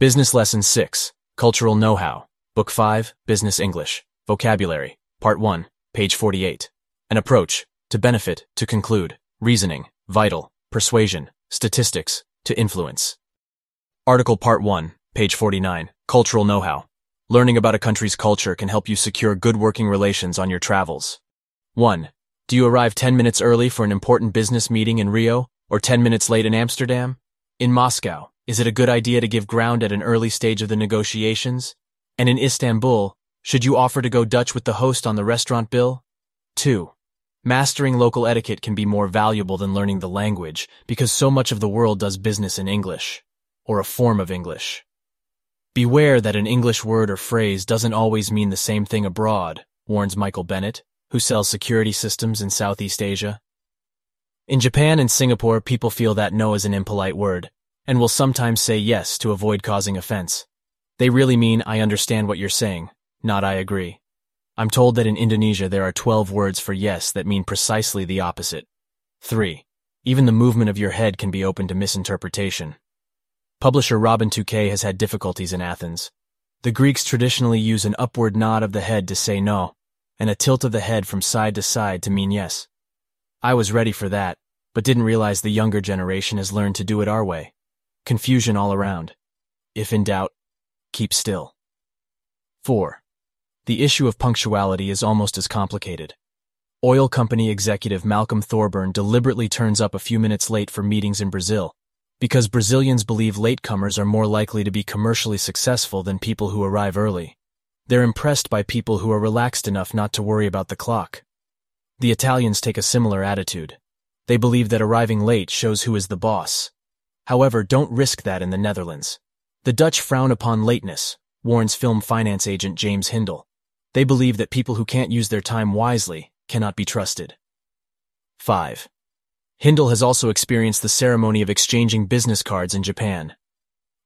Business Lesson 6, Cultural Know-How, Book 5, Business English, Vocabulary, Part 1, page 48. An approach, to benefit, to conclude, reasoning, vital, persuasion, statistics, to influence. Article Part 1, page 49, Cultural Know-How. Learning about a country's culture can help you secure good working relations on your travels. 1. Do you arrive 10 minutes early for an important business meeting in Rio, or 10 minutes late in Amsterdam? In Moscow, is it a good idea to give ground at an early stage of the negotiations? And in Istanbul, should you offer to go Dutch with the host on the restaurant bill? 2. Mastering local etiquette can be more valuable than learning the language because so much of the world does business in English, or a form of English. Beware that an English word or phrase doesn't always mean the same thing abroad, warns Michael Bennett, who sells security systems in Southeast Asia. In Japan and Singapore, people feel that no is an impolite word, and will sometimes say yes to avoid causing offense. They really mean, I understand what you're saying, not I agree. I'm told that in Indonesia there are 12 words for yes that mean precisely the opposite. 3. Even the movement of your head can be open to misinterpretation. Publisher Robin Tucek has had difficulties in Athens. The Greeks traditionally use an upward nod of the head to say no, and a tilt of the head from side to side to mean yes. I was ready for that, but didn't realize the younger generation has learned to do it our way. Confusion all around. If in doubt, keep still. 4. The issue of punctuality is almost as complicated. Oil company executive Malcolm Thorburn deliberately turns up a few minutes late for meetings in Brazil because Brazilians believe latecomers are more likely to be commercially successful than people who arrive early. They're impressed by people who are relaxed enough not to worry about the clock. The Italians take a similar attitude. They believe that arriving late shows who is the boss, However, don't risk that in the Netherlands. The Dutch frown upon lateness, warns film finance agent James Hindle. They believe that people who can't use their time wisely cannot be trusted. 5. Hindle has also experienced the ceremony of exchanging business cards in Japan.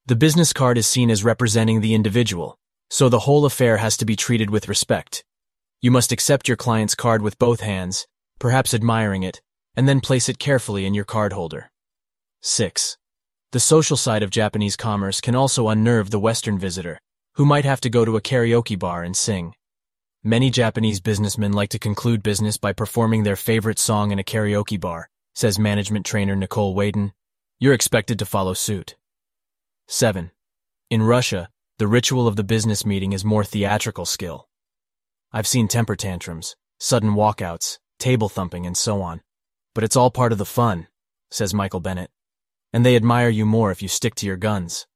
The business card is seen as representing the individual, so the whole affair has to be treated with respect. You must accept your client's card with both hands, perhaps admiring it, and then place it carefully in your card holder. 6. The social side of Japanese commerce can also unnerve the Western visitor, who might have to go to a karaoke bar and sing. Many Japanese businessmen like to conclude business by performing their favorite song in a karaoke bar, says management trainer Nicole Waden. You're expected to follow suit. 7. In Russia, the ritual of the business meeting is more theatrical skill. I've seen temper tantrums, sudden walkouts, table thumping, and so on. But it's all part of the fun, says Michael Bennett and they admire you more if you stick to your guns.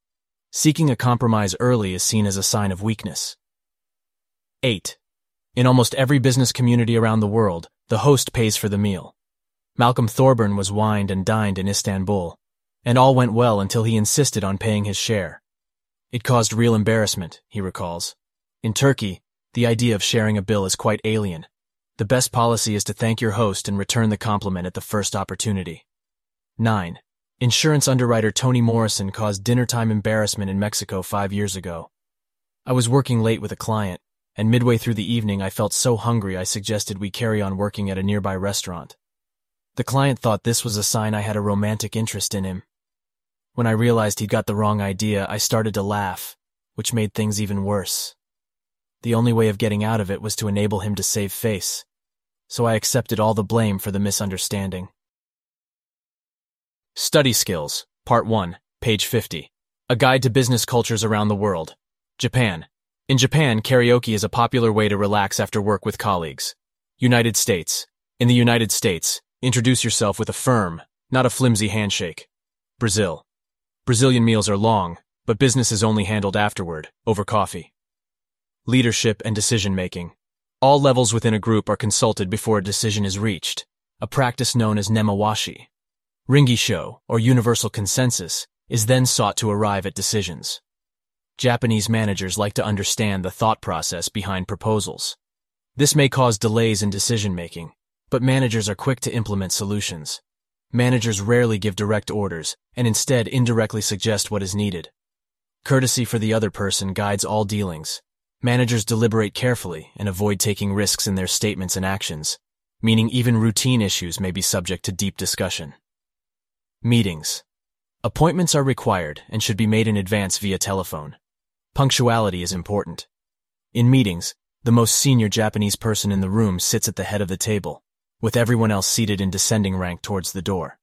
Seeking a compromise early is seen as a sign of weakness. 8. In almost every business community around the world, the host pays for the meal. Malcolm Thorburn was wined and dined in Istanbul, and all went well until he insisted on paying his share. It caused real embarrassment, he recalls. In Turkey, the idea of sharing a bill is quite alien. The best policy is to thank your host and return the compliment at the first opportunity. 9. Insurance underwriter Tony Morrison caused dinnertime embarrassment in Mexico five years ago. I was working late with a client, and midway through the evening I felt so hungry I suggested we carry on working at a nearby restaurant. The client thought this was a sign I had a romantic interest in him. When I realized he'd got the wrong idea, I started to laugh, which made things even worse. The only way of getting out of it was to enable him to save face, so I accepted all the blame for the misunderstanding. Study Skills, Part 1, page 50. A Guide to Business Cultures Around the World. Japan. In Japan, karaoke is a popular way to relax after work with colleagues. United States. In the United States, introduce yourself with a firm, not a flimsy handshake. Brazil. Brazilian meals are long, but business is only handled afterward, over coffee. Leadership and decision making. All levels within a group are consulted before a decision is reached, a practice known as nemawashi. Ringisho, or universal consensus, is then sought to arrive at decisions. Japanese managers like to understand the thought process behind proposals. This may cause delays in decision making, but managers are quick to implement solutions. Managers rarely give direct orders and instead indirectly suggest what is needed. Courtesy for the other person guides all dealings. Managers deliberate carefully and avoid taking risks in their statements and actions, meaning even routine issues may be subject to deep discussion. Meetings. Appointments are required and should be made in advance via telephone. Punctuality is important. In meetings, the most senior Japanese person in the room sits at the head of the table, with everyone else seated in descending rank towards the door.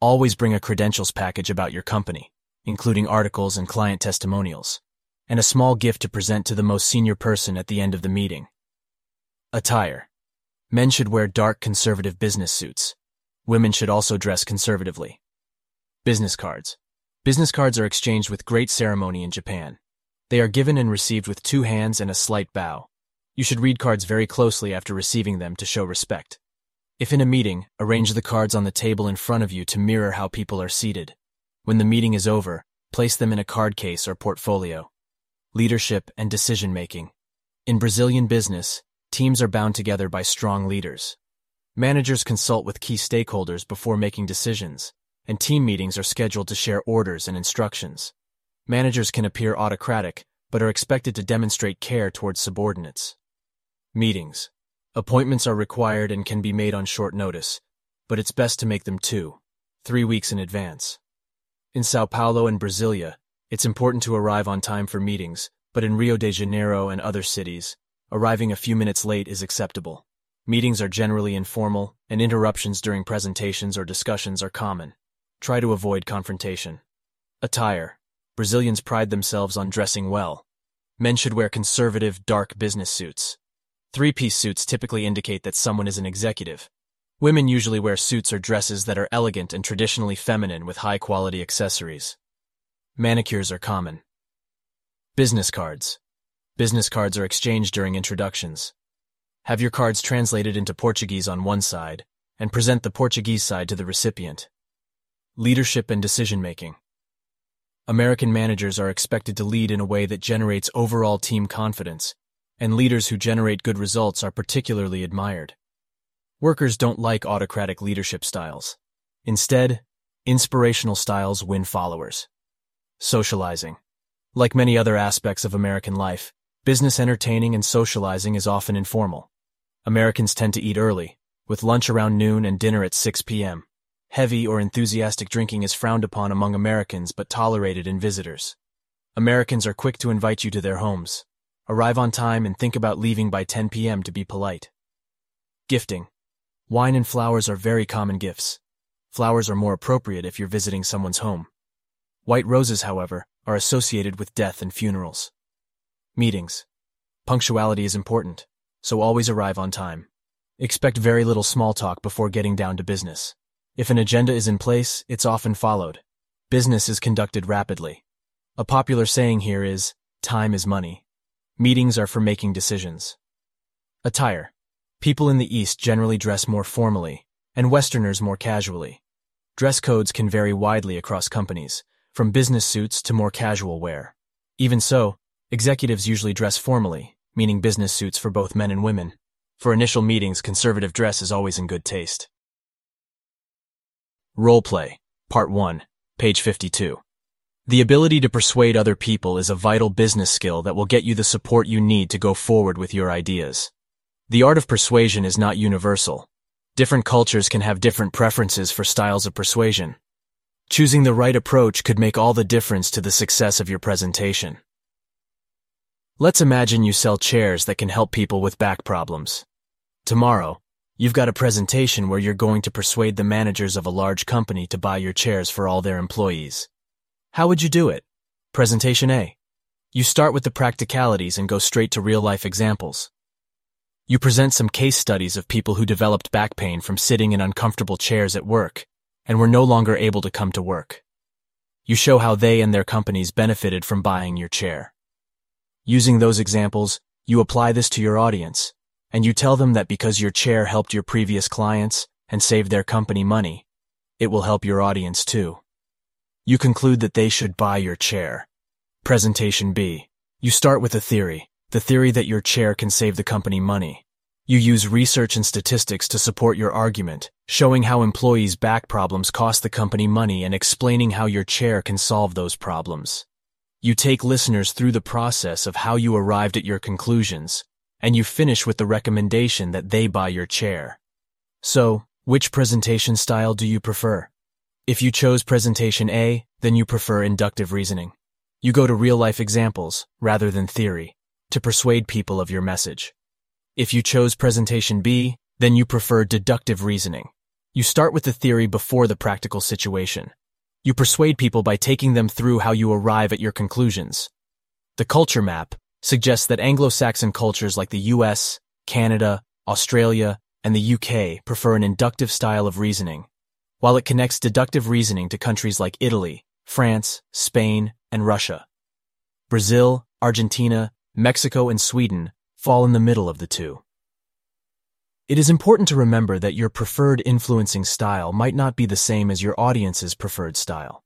Always bring a credentials package about your company, including articles and client testimonials, and a small gift to present to the most senior person at the end of the meeting. Attire. Men should wear dark conservative business suits. Women should also dress conservatively. Business cards. Business cards are exchanged with great ceremony in Japan. They are given and received with two hands and a slight bow. You should read cards very closely after receiving them to show respect. If in a meeting, arrange the cards on the table in front of you to mirror how people are seated. When the meeting is over, place them in a card case or portfolio. Leadership and decision making. In Brazilian business, teams are bound together by strong leaders. Managers consult with key stakeholders before making decisions, and team meetings are scheduled to share orders and instructions. Managers can appear autocratic, but are expected to demonstrate care towards subordinates. Meetings. Appointments are required and can be made on short notice, but it's best to make them two, three weeks in advance. In Sao Paulo and Brasilia, it's important to arrive on time for meetings, but in Rio de Janeiro and other cities, arriving a few minutes late is acceptable. Meetings are generally informal, and interruptions during presentations or discussions are common. Try to avoid confrontation. Attire. Brazilians pride themselves on dressing well. Men should wear conservative, dark business suits. Three-piece suits typically indicate that someone is an executive. Women usually wear suits or dresses that are elegant and traditionally feminine with high-quality accessories. Manicures are common. Business cards. Business cards are exchanged during introductions. Have your cards translated into Portuguese on one side, and present the Portuguese side to the recipient. Leadership and decision-making. American managers are expected to lead in a way that generates overall team confidence, and leaders who generate good results are particularly admired. Workers don't like autocratic leadership styles. Instead, inspirational styles win followers. Socializing. Like many other aspects of American life, business entertaining and socializing is often informal. Americans tend to eat early, with lunch around noon and dinner at 6 p.m. Heavy or enthusiastic drinking is frowned upon among Americans but tolerated in visitors. Americans are quick to invite you to their homes. Arrive on time and think about leaving by 10 p.m. to be polite. Gifting. Wine and flowers are very common gifts. Flowers are more appropriate if you're visiting someone's home. White roses, however, are associated with death and funerals. Meetings. Punctuality is important, so always arrive on time. Expect very little small talk before getting down to business. If an agenda is in place, it's often followed. Business is conducted rapidly. A popular saying here is, time is money. Meetings are for making decisions. Attire. People in the East generally dress more formally, and Westerners more casually. Dress codes can vary widely across companies, from business suits to more casual wear. Even so, executives usually dress formally, meaning business suits for both men and women. For initial meetings, conservative dress is always in good taste. Roleplay, Part 1, page 52. The ability to persuade other people is a vital business skill that will get you the support you need to go forward with your ideas. The art of persuasion is not universal. Different cultures can have different preferences for styles of persuasion. Choosing the right approach could make all the difference to the success of your presentation. Let's imagine you sell chairs that can help people with back problems. Tomorrow, You've got a presentation where you're going to persuade the managers of a large company to buy your chairs for all their employees. How would you do it? Presentation A. You start with the practicalities and go straight to real life examples. You present some case studies of people who developed back pain from sitting in uncomfortable chairs at work and were no longer able to come to work. You show how they and their companies benefited from buying your chair. Using those examples, you apply this to your audience and you tell them that because your chair helped your previous clients and saved their company money, it will help your audience too. You conclude that they should buy your chair. Presentation B. You start with a theory, the theory that your chair can save the company money. You use research and statistics to support your argument, showing how employees' back problems cost the company money and explaining how your chair can solve those problems. You take listeners through the process of how you arrived at your conclusions, and you finish with the recommendation that they buy your chair. So, which presentation style do you prefer? If you chose presentation A, then you prefer inductive reasoning. You go to real life examples, rather than theory, to persuade people of your message. If you chose presentation B, then you prefer deductive reasoning. You start with the theory before the practical situation. You persuade people by taking them through how you arrive at your conclusions. The culture map suggests that Anglo-Saxon cultures like the US, Canada, Australia, and the UK prefer an inductive style of reasoning, while it connects deductive reasoning to countries like Italy, France, Spain, and Russia. Brazil, Argentina, Mexico, and Sweden fall in the middle of the two. It is important to remember that your preferred influencing style might not be the same as your audience's preferred style.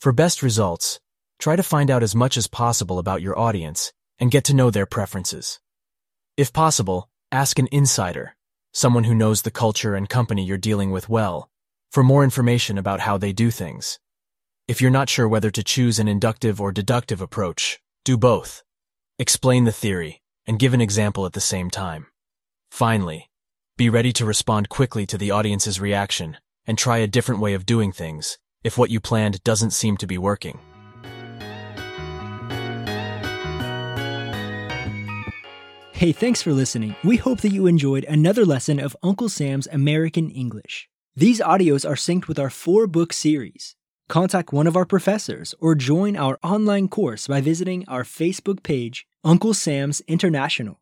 For best results, try to find out as much as possible about your audience and get to know their preferences. If possible, ask an insider, someone who knows the culture and company you're dealing with well, for more information about how they do things. If you're not sure whether to choose an inductive or deductive approach, do both. Explain the theory and give an example at the same time. Finally, be ready to respond quickly to the audience's reaction and try a different way of doing things if what you planned doesn't seem to be working. Hey, thanks for listening. We hope that you enjoyed another lesson of Uncle Sam's American English. These audios are synced with our four book series. Contact one of our professors or join our online course by visiting our Facebook page, Uncle Sam's International.